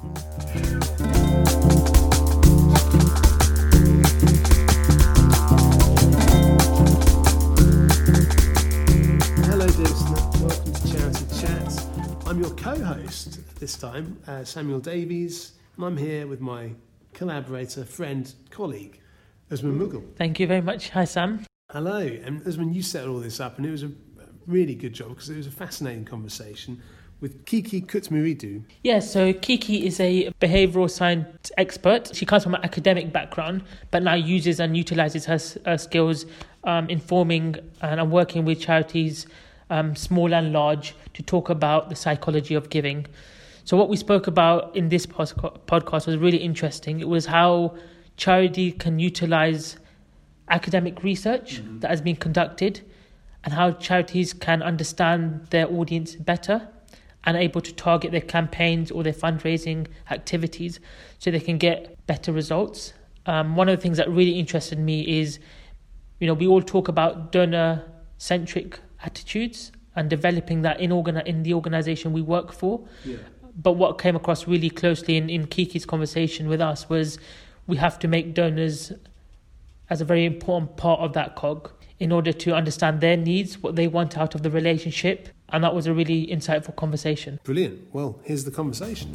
Hello, dear listener. Welcome to Charity Chat. I'm your co host this time, uh, Samuel Davies, and I'm here with my collaborator, friend, colleague, Usman Mughal. Thank you very much. Hi, Sam. Hello. And Usman, you set all this up, and it was a really good job because it was a fascinating conversation with Kiki Koutmeridou. Yeah, so Kiki is a behavioral science expert. She comes from an academic background, but now uses and utilizes her, her skills um, informing and working with charities, um, small and large, to talk about the psychology of giving. So, what we spoke about in this podcast was really interesting. It was how charity can utilize academic research mm-hmm. that has been conducted and how charities can understand their audience better and able to target their campaigns or their fundraising activities so they can get better results. Um, one of the things that really interested me is you know, we all talk about donor centric attitudes and developing that in organ in the organization we work for. Yeah. But what came across really closely in, in Kiki's conversation with us was we have to make donors as a very important part of that cog in order to understand their needs, what they want out of the relationship. And that was a really insightful conversation. Brilliant. Well, here's the conversation.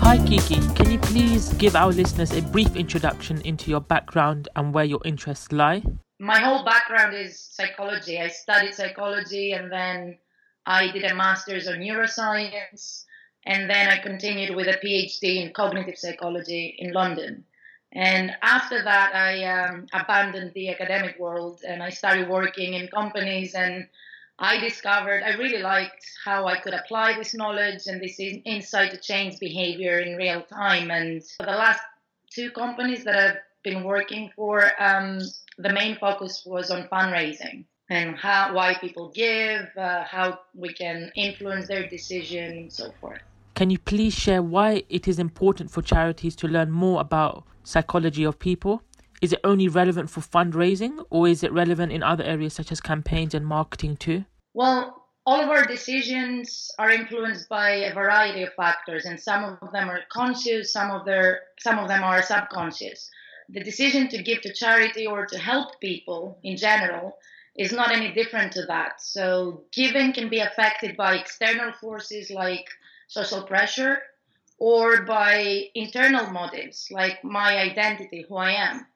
Hi Kiki, can you please give our listeners a brief introduction into your background and where your interests lie? My whole background is psychology. I studied psychology and then I did a master's on neuroscience and then I continued with a PhD in cognitive psychology in London. And after that, I um, abandoned the academic world and I started working in companies and I discovered I really liked how I could apply this knowledge and this insight to change behavior in real time. And for the last two companies that I've been working for, um, the main focus was on fundraising and how why people give, uh, how we can influence their decision, and so forth. Can you please share why it is important for charities to learn more about psychology of people? Is it only relevant for fundraising or is it relevant in other areas such as campaigns and marketing too? Well, all of our decisions are influenced by a variety of factors and some of them are conscious, some of their some of them are subconscious. The decision to give to charity or to help people in general is not any different to that. So giving can be affected by external forces like social pressure or by internal motives like my identity, who I am.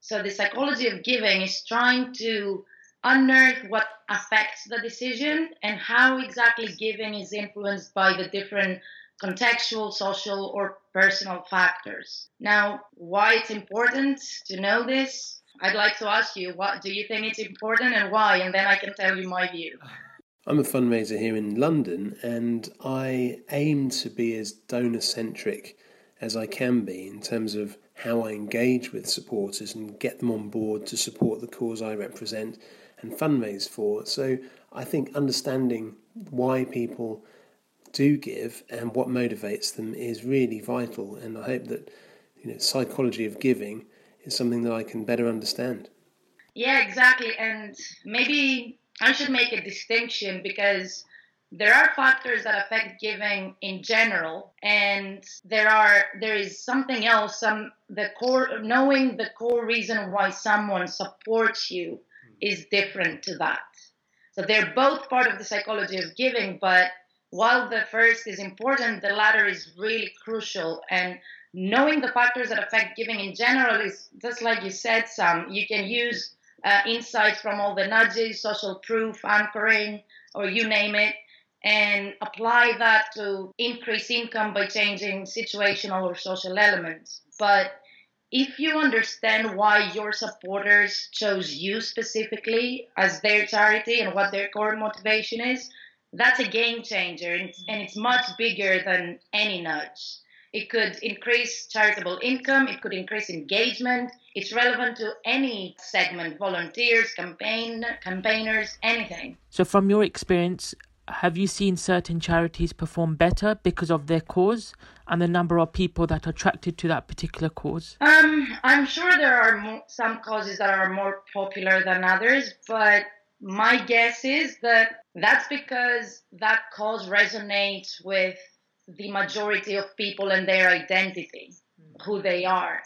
So the psychology of giving is trying to unearth what affects the decision and how exactly giving is influenced by the different contextual, social, or personal factors. Now, why it's important to know this? I'd like to ask you, what do you think it's important and why? And then I can tell you my view. I'm a fundraiser here in London and I aim to be as donor centric as I can be in terms of how I engage with supporters and get them on board to support the cause I represent and fundraise for. So I think understanding why people do give and what motivates them is really vital and I hope that you know psychology of giving is something that I can better understand. Yeah, exactly. And maybe I should make a distinction because there are factors that affect giving in general and there are there is something else some the core knowing the core reason why someone supports you is different to that. So they're both part of the psychology of giving but while the first is important the latter is really crucial. And knowing the factors that affect giving in general is just like you said some you can use uh, insights from all the nudges, social proof, anchoring, or you name it, and apply that to increase income by changing situational or social elements. But if you understand why your supporters chose you specifically as their charity and what their core motivation is, that's a game changer and it's, and it's much bigger than any nudge. It could increase charitable income, it could increase engagement. It's relevant to any segment, volunteers, campaign campaigners, anything. So from your experience, have you seen certain charities perform better because of their cause and the number of people that are attracted to that particular cause? Um, I'm sure there are mo- some causes that are more popular than others, but my guess is that that's because that cause resonates with the majority of people and their identity, who they are.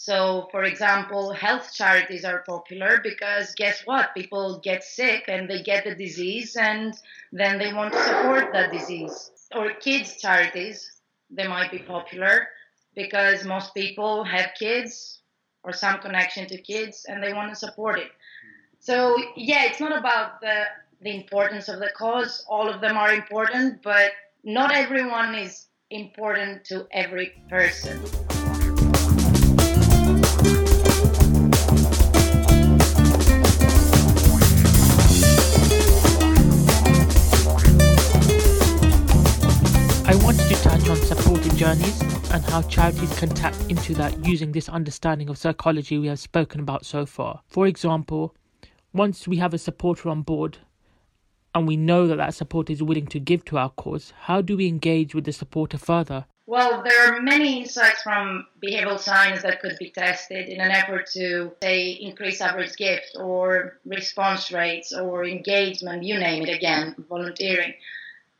So, for example, health charities are popular because guess what? People get sick and they get the disease and then they want to support that disease. Or kids charities, they might be popular because most people have kids or some connection to kids and they want to support it. So, yeah, it's not about the the importance of the cause. All of them are important, but not everyone is important to every person. Journeys and how charities can tap into that using this understanding of psychology we have spoken about so far. For example, once we have a supporter on board and we know that that supporter is willing to give to our cause, how do we engage with the supporter further? Well, there are many insights from behavioral science that could be tested in an effort to, say, increase average gift or response rates or engagement, you name it again, volunteering.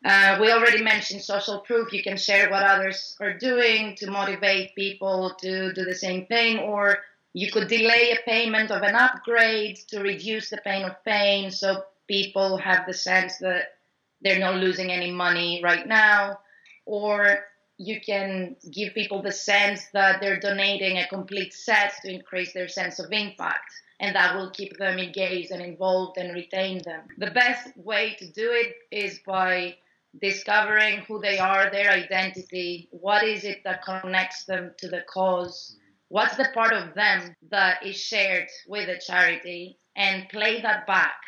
Uh, we already mentioned social proof. You can share what others are doing to motivate people to do the same thing, or you could delay a payment of an upgrade to reduce the pain of pain so people have the sense that they're not losing any money right now, or you can give people the sense that they're donating a complete set to increase their sense of impact and that will keep them engaged and involved and retain them. The best way to do it is by discovering who they are, their identity, what is it that connects them to the cause, what's the part of them that is shared with the charity, and play that back.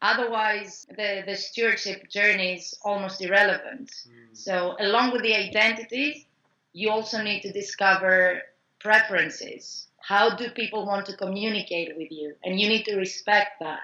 Otherwise, the, the stewardship journey is almost irrelevant. Mm. So, along with the identity, you also need to discover preferences. How do people want to communicate with you? And you need to respect that.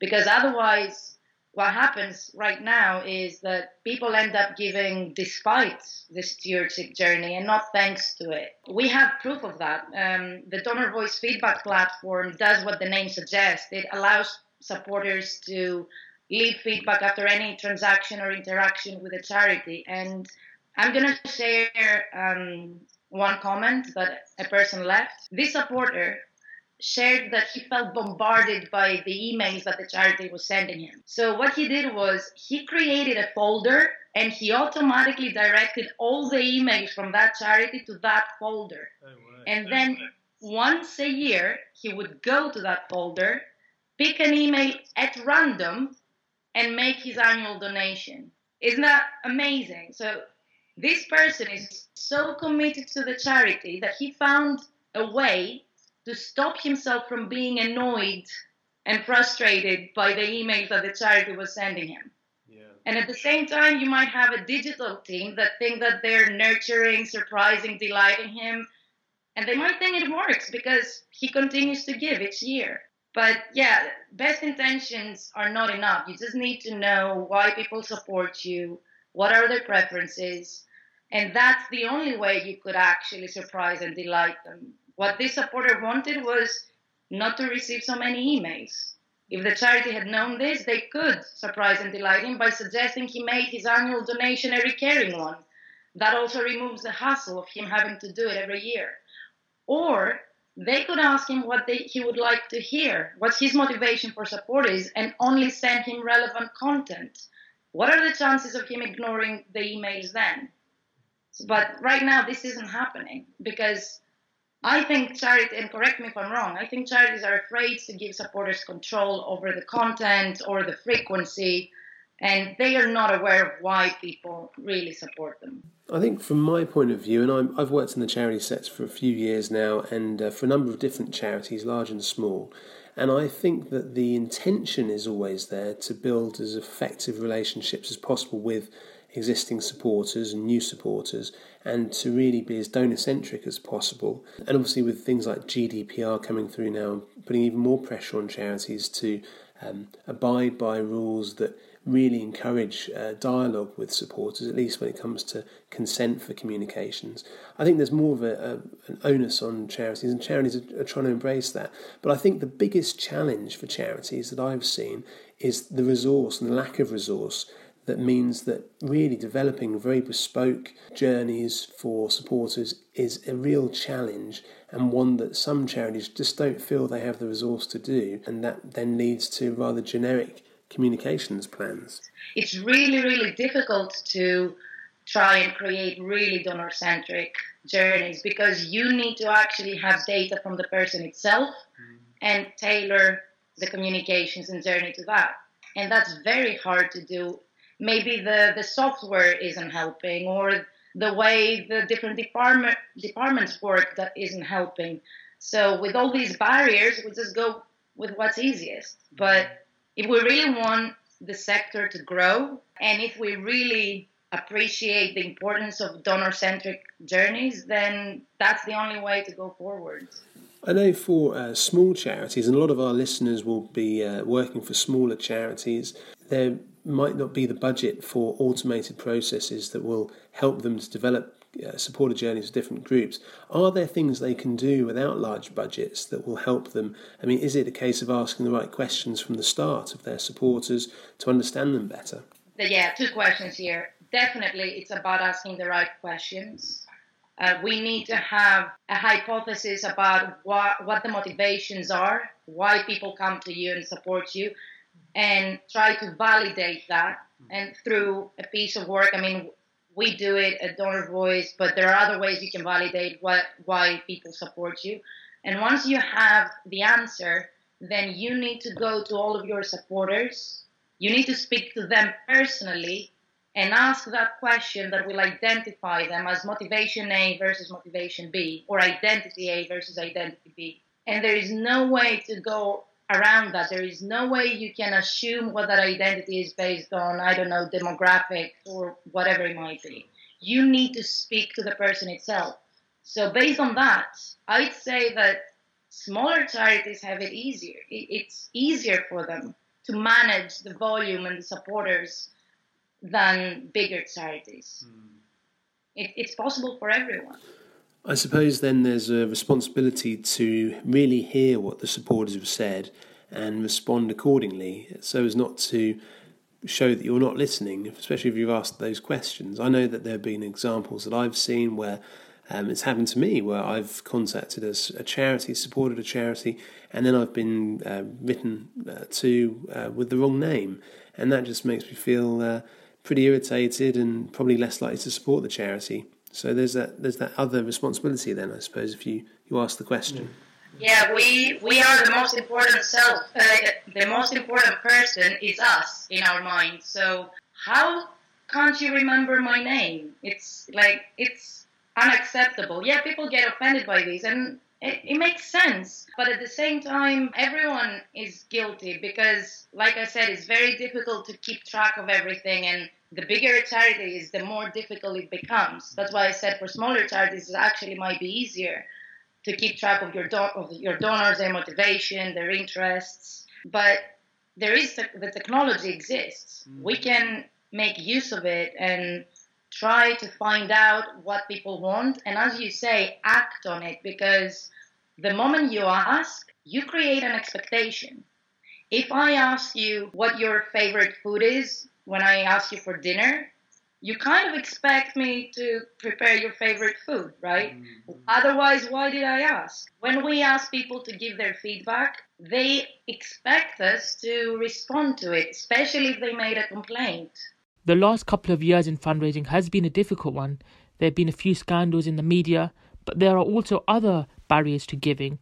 Because otherwise, what happens right now is that people end up giving despite the stewardship journey and not thanks to it. We have proof of that. Um, the Donor Voice Feedback Platform does what the name suggests. It allows supporters to leave feedback after any transaction or interaction with a charity. And I'm going to share um, one comment that a person left. This supporter shared that he felt bombarded by the emails that the charity was sending him. So what he did was he created a folder and he automatically directed all the emails from that charity to that folder. Oh, And then once a year, he would go to that folder, pick an email at random, and make his annual donation. Isn't that amazing? So this person is so committed to the charity that he found a way to stop himself from being annoyed and frustrated by the emails that the charity was sending him. Yeah. And at the same time, you might have a digital team that think that they're nurturing, surprising, delighting him. And they might think it works because he continues to give each year. But yeah, best intentions are not enough. You just need to know why people support you, what are their preferences, and that's the only way you could actually surprise and delight them. What this supporter wanted was not to receive so many emails. If the charity had known this, they could surprise and delight him by suggesting he made his annual donation a recurring one. That also removes the hassle of him having to do it every year. Or they could ask him what they, he would like to hear, what his motivation for support is, and only send him relevant content. What are the chances of him ignoring the emails then? But right now, this isn't happening because I think charity, and correct me if I'm wrong, I think charities are afraid to give supporters control over the content or the frequency, and they are not aware of why people really support them. I think, from my point of view, and i have worked in the charity sector for a few years now, and uh, for a number of different charities, large and small, and I think that the intention is always there to build as effective relationships as possible with existing supporters and new supporters and to really be as donor centric as possible. And obviously, with things like GDPR coming through now, putting even more pressure on charities to um, abide by rules that really encourage uh, dialogue with supporters, at least when it comes to consent for communications. I think there's more of a, a, an onus on charities, and charities are, are trying to embrace that. But I think the biggest challenge for charities that I've seen is the resource and the lack of resource that means that really developing very bespoke journeys for supporters is a real challenge and one that some charities just don't feel they have the resource to do, and that then leads to rather generic communications plans. It's really, really difficult to try and create really donor centric journeys because you need to actually have data from the person itself mm. and tailor the communications and journey to that. And that's very hard to do maybe the, the software isn't helping or the way the different department departments work that isn't helping. So with all these barriers, we just go with what's easiest. But if we really want the sector to grow, and if we really appreciate the importance of donor centric journeys, then that's the only way to go forward. I know for uh, small charities, and a lot of our listeners will be uh, working for smaller charities, there might not be the budget for automated processes that will help them to develop uh, supported journeys for different groups. Are there things they can do without large budgets that will help them? I mean, is it a case of asking the right questions from the start of their supporters to understand them better? Yeah, two questions here. Definitely, it's about asking the right questions. Uh, we need to have a hypothesis about what, what the motivations are, why people come to you and support you, and try to validate that. And through a piece of work, I mean, we do it at Donor Voice, but there are other ways you can validate what, why people support you. And once you have the answer, then you need to go to all of your supporters. You need to speak to them personally and ask that question that will identify them as motivation A versus motivation B, or identity A versus identity B. And there is no way to go around that. There is no way you can assume what that identity is based on, I don't know, demographic or whatever it might be. You need to speak to the person itself. So, based on that, I'd say that smaller charities have it easier. It's easier for them to manage the volume and the supporters than bigger charities. Mm. It, it's possible for everyone. I suppose then there's a responsibility to really hear what the supporters have said and respond accordingly so as not to show that you're not listening, especially if you've asked those questions. I know that there have been examples that I've seen where um, it's happened to me where I've contacted a, charity, supported a charity, and then I've been uh, written uh, to uh, with the wrong name, and that just makes me feel uh, pretty irritated and probably less likely to support the charity. So there's that there's that other responsibility then, I suppose, if you, you ask the question. Yeah, we we are the most important self. Uh, the most important person is us in our mind. So how can't you remember my name? It's like it's unacceptable. Yeah, people get offended by this, and it, it, makes sense. But at the same time, everyone is guilty because, like I said, it's very difficult to keep track of everything. And the bigger a charity is, the more difficult it becomes. That's why I said for smaller charities, it actually might be easier to keep track of your, do- of your donors, their motivation, their interests. But there is te- the technology exists. Mm-hmm. We can make use of it and try to find out what people want and as you say act on it because the moment you ask you create an expectation if i ask you what your favorite food is when i ask you for dinner you kind of expect me to prepare your favorite food right mm-hmm. otherwise why did i ask when we ask people to give their feedback they expect us to respond to it especially if they made a complaint the last couple of years in fundraising has been a difficult one. There have been a few scandals in the media, but there are also other barriers to giving.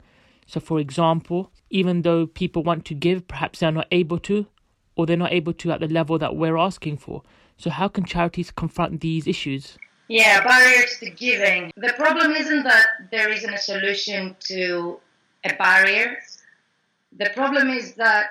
So, for example, even though people want to give, perhaps they're not able to, or they're not able to at the level that we're asking for. So, how can charities confront these issues? Yeah, barriers to giving. The problem isn't that there isn't a solution to a barrier. The problem is that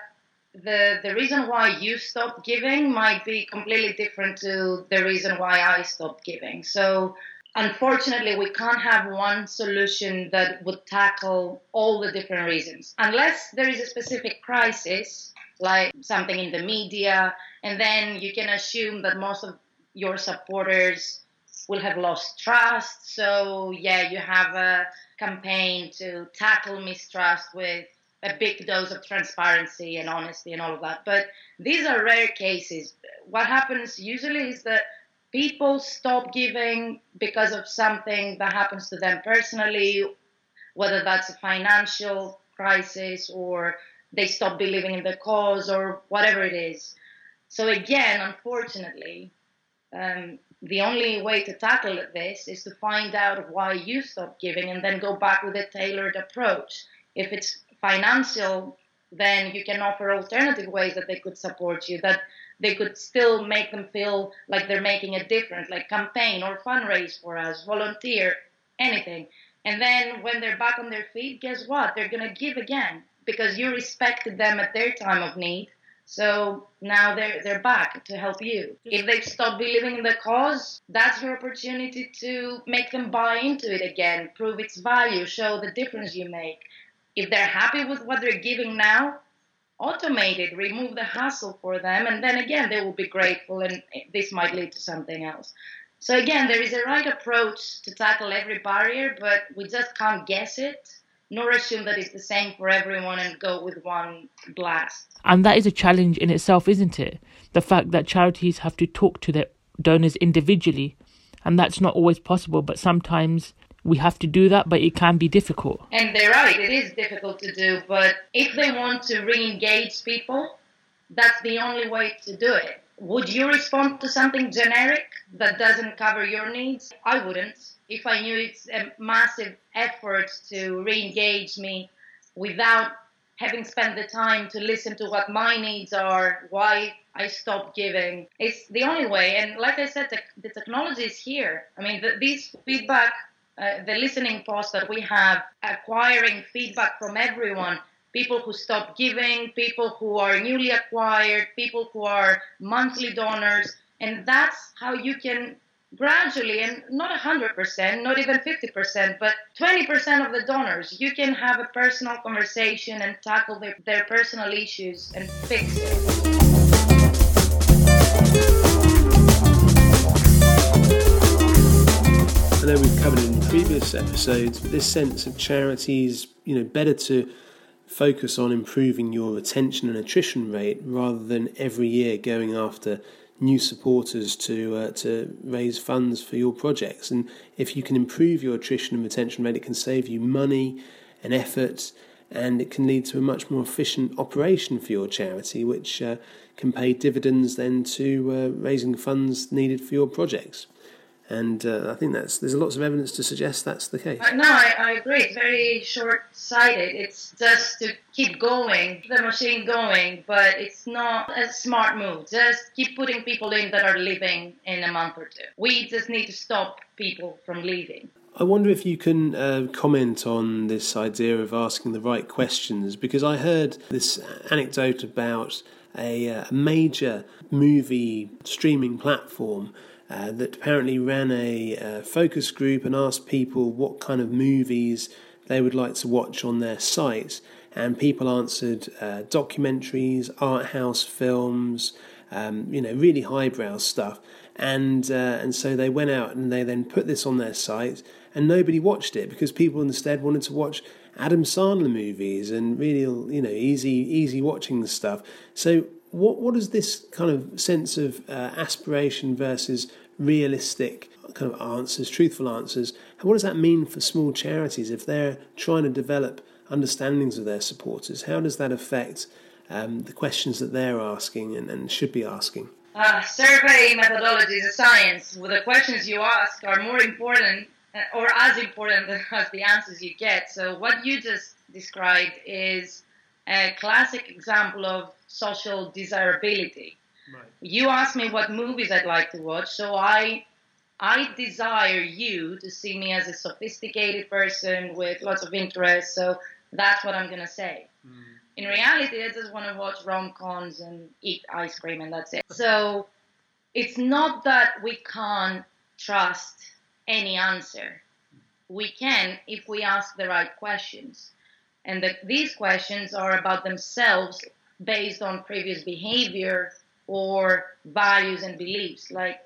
the the reason why you stopped giving might be completely different to the reason why I stopped giving. So unfortunately, we can't have one solution that would tackle all the different reasons unless there is a specific crisis like something in the media and then you can assume that most of your supporters will have lost trust. So, yeah, you have a campaign to tackle mistrust with a big dose of transparency and honesty and all of that. But these are rare cases. What happens usually is that people stop giving because of something that happens to them personally, whether that's a financial crisis or they stop believing in the cause or whatever it is. So, again, unfortunately, um, the only way to tackle this is to find out why you stopped giving and then go back with a tailored approach. If it's financial, then you can offer alternative ways that they could support you, that they could still make them feel like they're making a difference, like campaign or fundraise for us, volunteer, anything. And then when they're back on their feet, guess what? They're going to give again because you respected them at their time of need so now they're they're back to help you. If they've stopped believing in the cause, that's your opportunity to make them buy into it again, prove its value, show the difference you make. If they're happy with what they're giving now, automate it, remove the hassle for them, and then again they will be grateful and this might lead to something else. So again, there is a right approach to tackle every barrier, but we just can't guess it nor assume that it's the same for everyone and go with one blast. And that is a challenge in itself, isn't it? The fact that charities have to talk to their donors individually. And that's not always possible, but sometimes we have to do that, but it can be difficult. And they're right, it is difficult to do, but if they want to re engage people, that's the only way to do it. Would you respond to something generic that doesn't cover your needs? I wouldn't if I knew it's a massive effort to re-engage me without having spent the time to listen to what my needs are, why I stopped giving. It's the only way. And like I said, the, the technology is here. I mean, the, these feedback, uh, the listening post that we have, acquiring feedback from everyone, people who stop giving, people who are newly acquired, people who are monthly donors. And that's how you can gradually and not 100% not even 50% but 20% of the donors you can have a personal conversation and tackle their, their personal issues and fix it I know we've covered in previous episodes, but this sense of charities, you know, better to focus on improving your retention and attrition rate rather than every year going after new supporters to uh, to raise funds for your projects. And if you can improve your attrition and retention rate, it can save you money and effort, and it can lead to a much more efficient operation for your charity, which uh, can pay dividends then to uh, raising funds needed for your projects. And uh, I think that's there's lots of evidence to suggest that's the case. No, I, I agree. It's very short-sighted. It's just to keep going, the machine going, but it's not a smart move. Just keep putting people in that are leaving in a month or two. We just need to stop people from leaving. I wonder if you can uh, comment on this idea of asking the right questions, because I heard this anecdote about a, a uh, major movie streaming platform uh, that apparently ran a uh, focus group and asked people what kind of movies they would like to watch on their site. And people answered uh, documentaries, art house films, um, you know, really highbrow stuff. And uh, and so they went out and they then put this on their site, and nobody watched it because people instead wanted to watch Adam Sandler movies and really, you know, easy easy watching stuff. So what what is this kind of sense of uh, aspiration versus realistic kind of answers, truthful answers? What does that mean for small charities if they're trying to develop understandings of their supporters? How does that affect um, the questions that they're asking and, and should be asking? Uh, survey methodology is a science. Well, the questions you ask are more important uh, or as important as the answers you get. So what you just described is a classic example of social desirability. Right. You asked me what movies I'd like to watch, so I I desire you to see me as a sophisticated person with lots of interests. So that's what I'm gonna say. Mm. In reality, I just want to watch rom coms and eat ice cream, and that's it. So it's not that we can't trust any answer. We can if we ask the right questions. And the, these questions are about themselves based on previous behavior or values and beliefs, like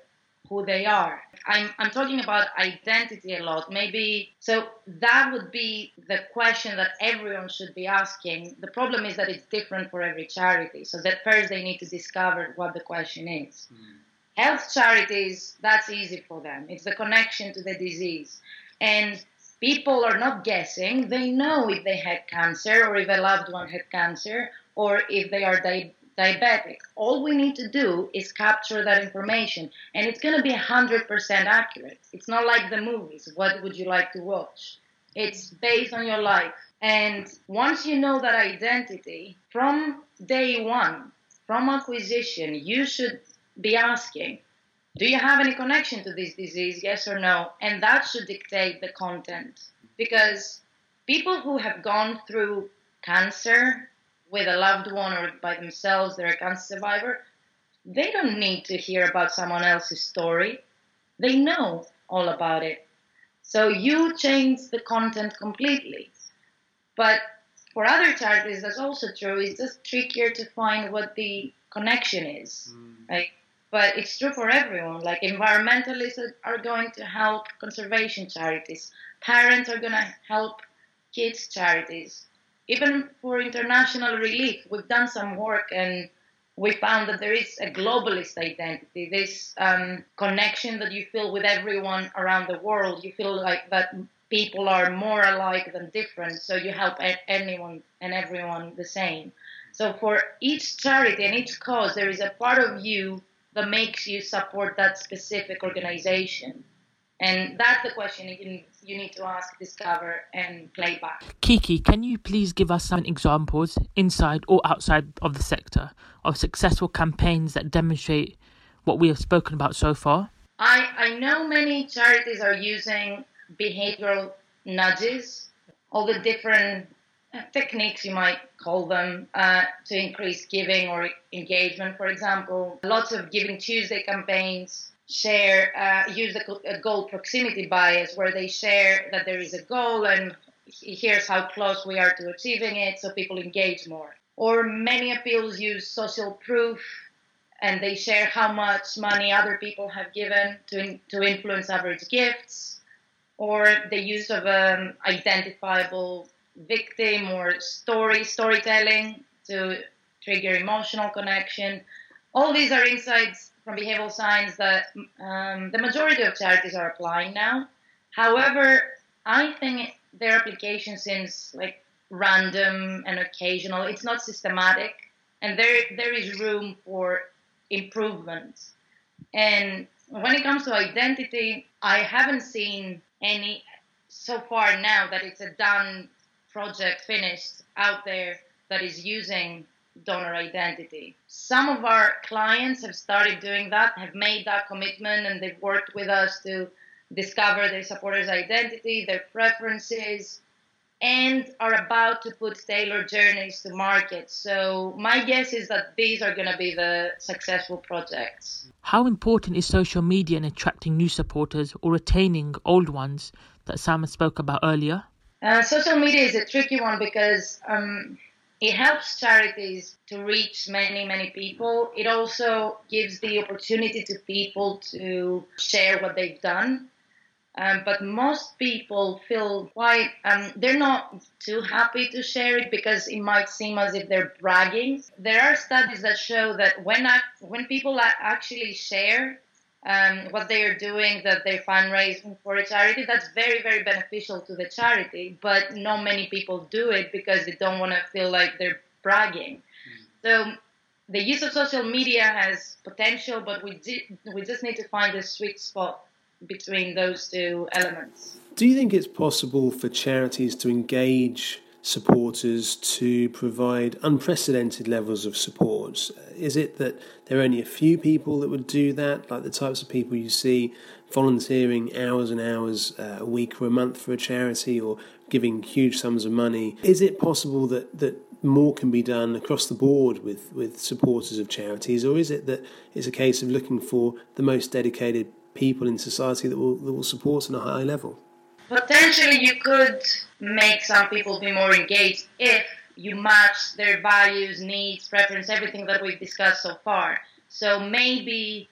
who they are. I'm, I'm talking about identity a lot. Maybe, so that would be the question that everyone should be asking. The problem is that it's different for every charity. So that first they need to discover what the question is. Mm. Health charities, that's easy for them. It's the connection to the disease. And people are not guessing. They know if they had cancer or if a loved one had cancer or if they are di- diabetic. All we need to do is capture that information, and it's going to be 100% accurate. It's not like the movies. What would you like to watch? It's based on your life. And once you know that identity, from day one, from acquisition, you should be asking, do you have any connection to this disease? Yes or no? And that should dictate the content. Because people who have gone through cancer with a loved one or by themselves, they're a cancer survivor, they don't need to hear about someone else's story. They know all about it. So you change the content completely. But for other charities, that's also true. It's just trickier to find what the connection is. Mm. Right? But it's true for everyone. Like environmentalists are going to help conservation charities. Parents are going to help kids charities even for international relief, we've done some work and we found that there is a globalist identity, this um, connection that you feel with everyone around the world. You feel like that people are more alike than different, so you help anyone and everyone the same. So for each charity and each cause, there is a part of you that makes you support that specific organization. And that's the question you, you need to ask, discover, and play back. Kiki, can you please give us some examples, inside or outside of the sector, of successful campaigns that demonstrate what we have spoken about so far? I, I know many charities are using behavioral nudges, all the different techniques you might call them uh, to increase giving or engagement. For example, lots of Giving Tuesday campaigns share uh, use a goal proximity bias where they share that there is a goal and here's how close we are to achieving it so people engage more or many appeals use social proof and they share how much money other people have given to, to influence average gifts or the use of an um, identifiable victim or story storytelling to trigger emotional connection all these are insights from behavioral science that um, the majority of charities are applying now. However, I think their application seems like random and occasional. It's not systematic, and there there is room for improvement. And when it comes to identity, I haven't seen any so far now that it's a done project finished out there that is using donor identity. Some of our clients have started doing that, have made that commitment, and they've worked with us to discover their supporters' identity, their preferences, and are about to put tailored journeys to market. So, my guess is that these are going to be the successful projects. How important is social media in attracting new supporters or retaining old ones that Sam spoke about earlier? Uh, social media is a tricky one because um, it helps charities to reach many, many people. It also gives the opportunity to people to share what they've done. Um, but most people feel quite, um, they're not too happy to share it because it might seem as if they're bragging. There are studies that show that when, I, when people actually share um, what they are doing, that they're fundraising for a charity, that's very, very beneficial to the charity. But not many people do it because they don't want to feel like they're bragging. Mm. So the use of social media has potential, but we, we just need to find a sweet spot between those two elements. Do you think it's possible for charities to engage supporters to provide unprecedented levels of support? Is it that there are only a few people that would do that, like the types of people you see volunteering hours and hours uh, a week or a month for a charity or giving huge sums of money? Is it possible that, that more can be done across the board with, with supporters of charities, or is it that it's a case of looking for the most dedicated people in society that will, that will support on a high level? potentially you could make some people be more engaged if you match their values, needs, preference, everything that we've discussed so far. So maybe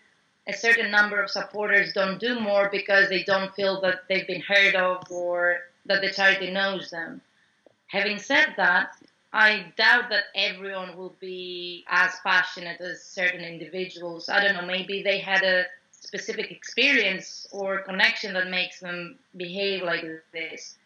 a certain number of supporters don't do more because they don't feel that they've been heard of or that the charity knows them. Having said that, I doubt that everyone will be as passionate as certain individuals. I don't know, maybe they had a specific experience or connection that makes them behave like this.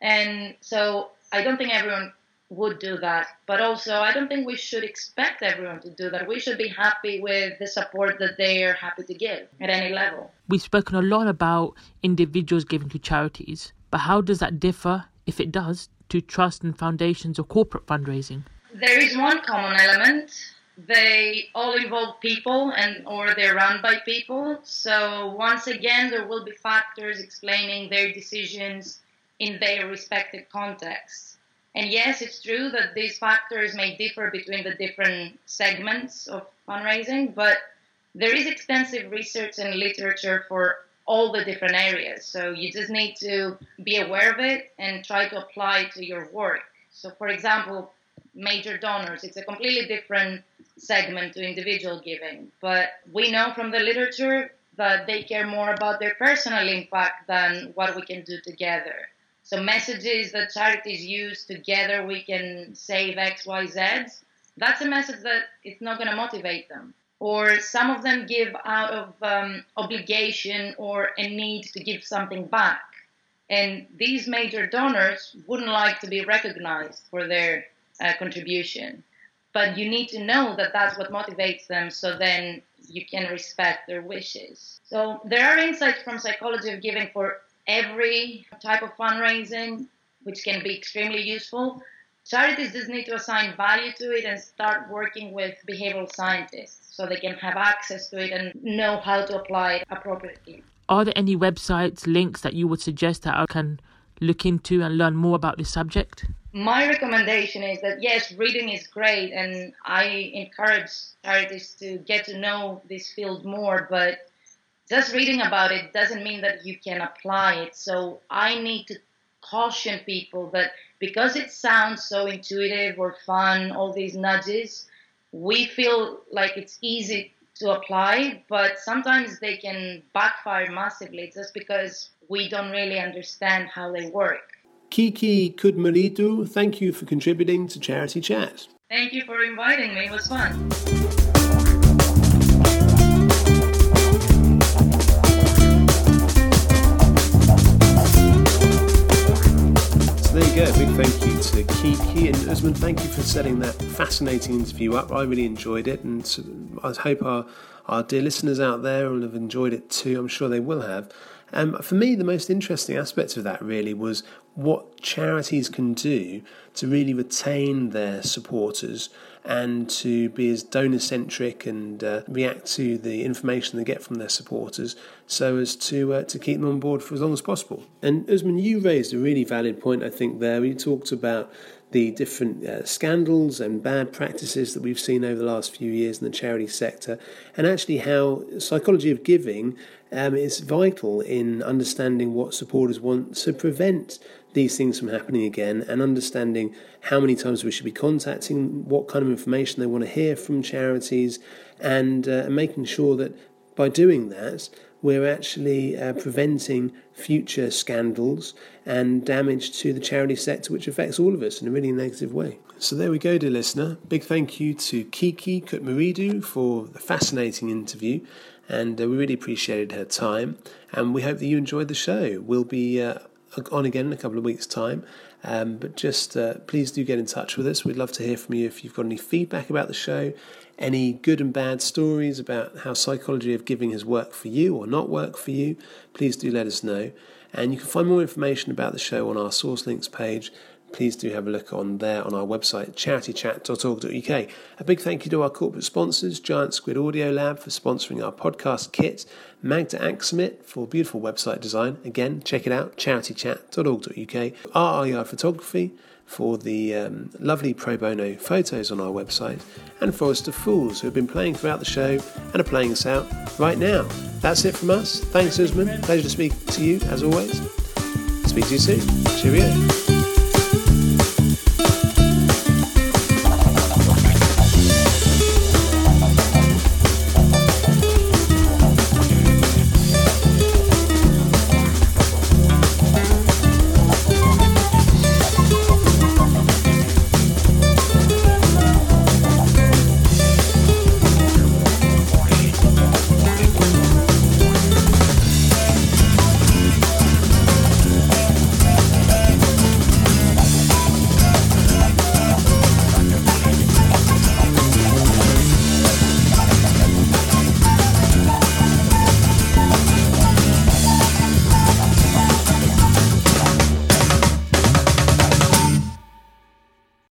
And so I don't think everyone would do that. But also, I don't think we should expect everyone to do that. We should be happy with the support that they are happy to give at any level. We've spoken a lot about individuals giving to charities, but how does that differ, if it does, to trust and foundations or corporate fundraising? There is one common element. They all involve people and or they're run by people. So once again there will be factors explaining their decisions in their respective contexts. And yes, it's true that these factors may differ between the different segments of fundraising, but there is extensive research and literature for all the different areas. So you just need to be aware of it and try to apply it to your work. So, for example, major donors, it's a completely different segment to individual giving. But we know from the literature that they care more about their personal impact than what we can do together. So, messages that charities use together, we can save X, Y, Z. That's a message that it's not going to motivate them or some of them give out of um, obligation or a need to give something back. And these major donors wouldn't like to be recognized for their uh, contribution. But you need to know that that's what motivates them so then you can respect their wishes. So there are insights from psychology of giving for every type of fundraising, which can be extremely useful. Charities just need to assign value to it and start working with behavioral scientists so they can have access to it and know how to apply it appropriately. Are there any websites, links that you would suggest that I can look into and learn more about this subject? My recommendation is that yes, reading is great, and I encourage charities to get to know this field more, but just reading about it doesn't mean that you can apply it. So I need to caution people that because it sounds so intuitive or fun, all these nudges, we feel like it's easy to apply, but sometimes they can backfire massively just because we don't really understand how they work. Kiki Koutmeridou, thank you for contributing to Charity Chat. Thank you for inviting me. It was fun. You to Kiki and Usman. Thank you for setting that fascinating interview up. I really enjoyed it, and I hope our, our dear listeners out there will have enjoyed it too. I'm sure they will have. Um, for me, the most interesting aspect of that really was what charities can do to really retain their supporters and to be as donor centric and uh, react to the information they get from their supporters so as to uh, to keep them on board for as long as possible. And Usman, you raised a really valid point, I think, there. You talked about the different uh, scandals and bad practices that we've seen over the last few years in the charity sector, and actually how psychology of giving um, is vital in understanding what supporters want to prevent these things from happening again and understanding how many times we should be contacting, what kind of information they want to hear from charities, and uh, making sure that by doing that, we're actually uh, preventing future scandals and damage to the charity sector, which affects all of us in a really negative way. So there we go, dear listener. Big thank you to Kiki Koutmeridou for the fascinating interview, and uh, we really appreciated her time. And we hope that you enjoyed the show. We'll be uh, on again in a couple of weeks' time. Um, but just uh, please do get in touch with us. We'd love to hear from you if you've got any feedback about the show, any good and bad stories about how psychology of giving has worked for you or not worked for you. Please do let us know. And you can find more information about the show on our source links page please do have a look on there on our website, charitychat.org.uk. A big thank you to our corporate sponsors, Giant Squid Audio Lab for sponsoring our podcast kit, Magda Axamit for beautiful website design. Again, check it out, charitychat.org.uk. RRR Photography for the um, lovely pro bono photos on our website, and Forest of Fools, who have been playing throughout the show and are playing us out right now. That's it from us. Thanks, Usman. Pleasure to speak to you, as always. Speak to you soon. Cheerio.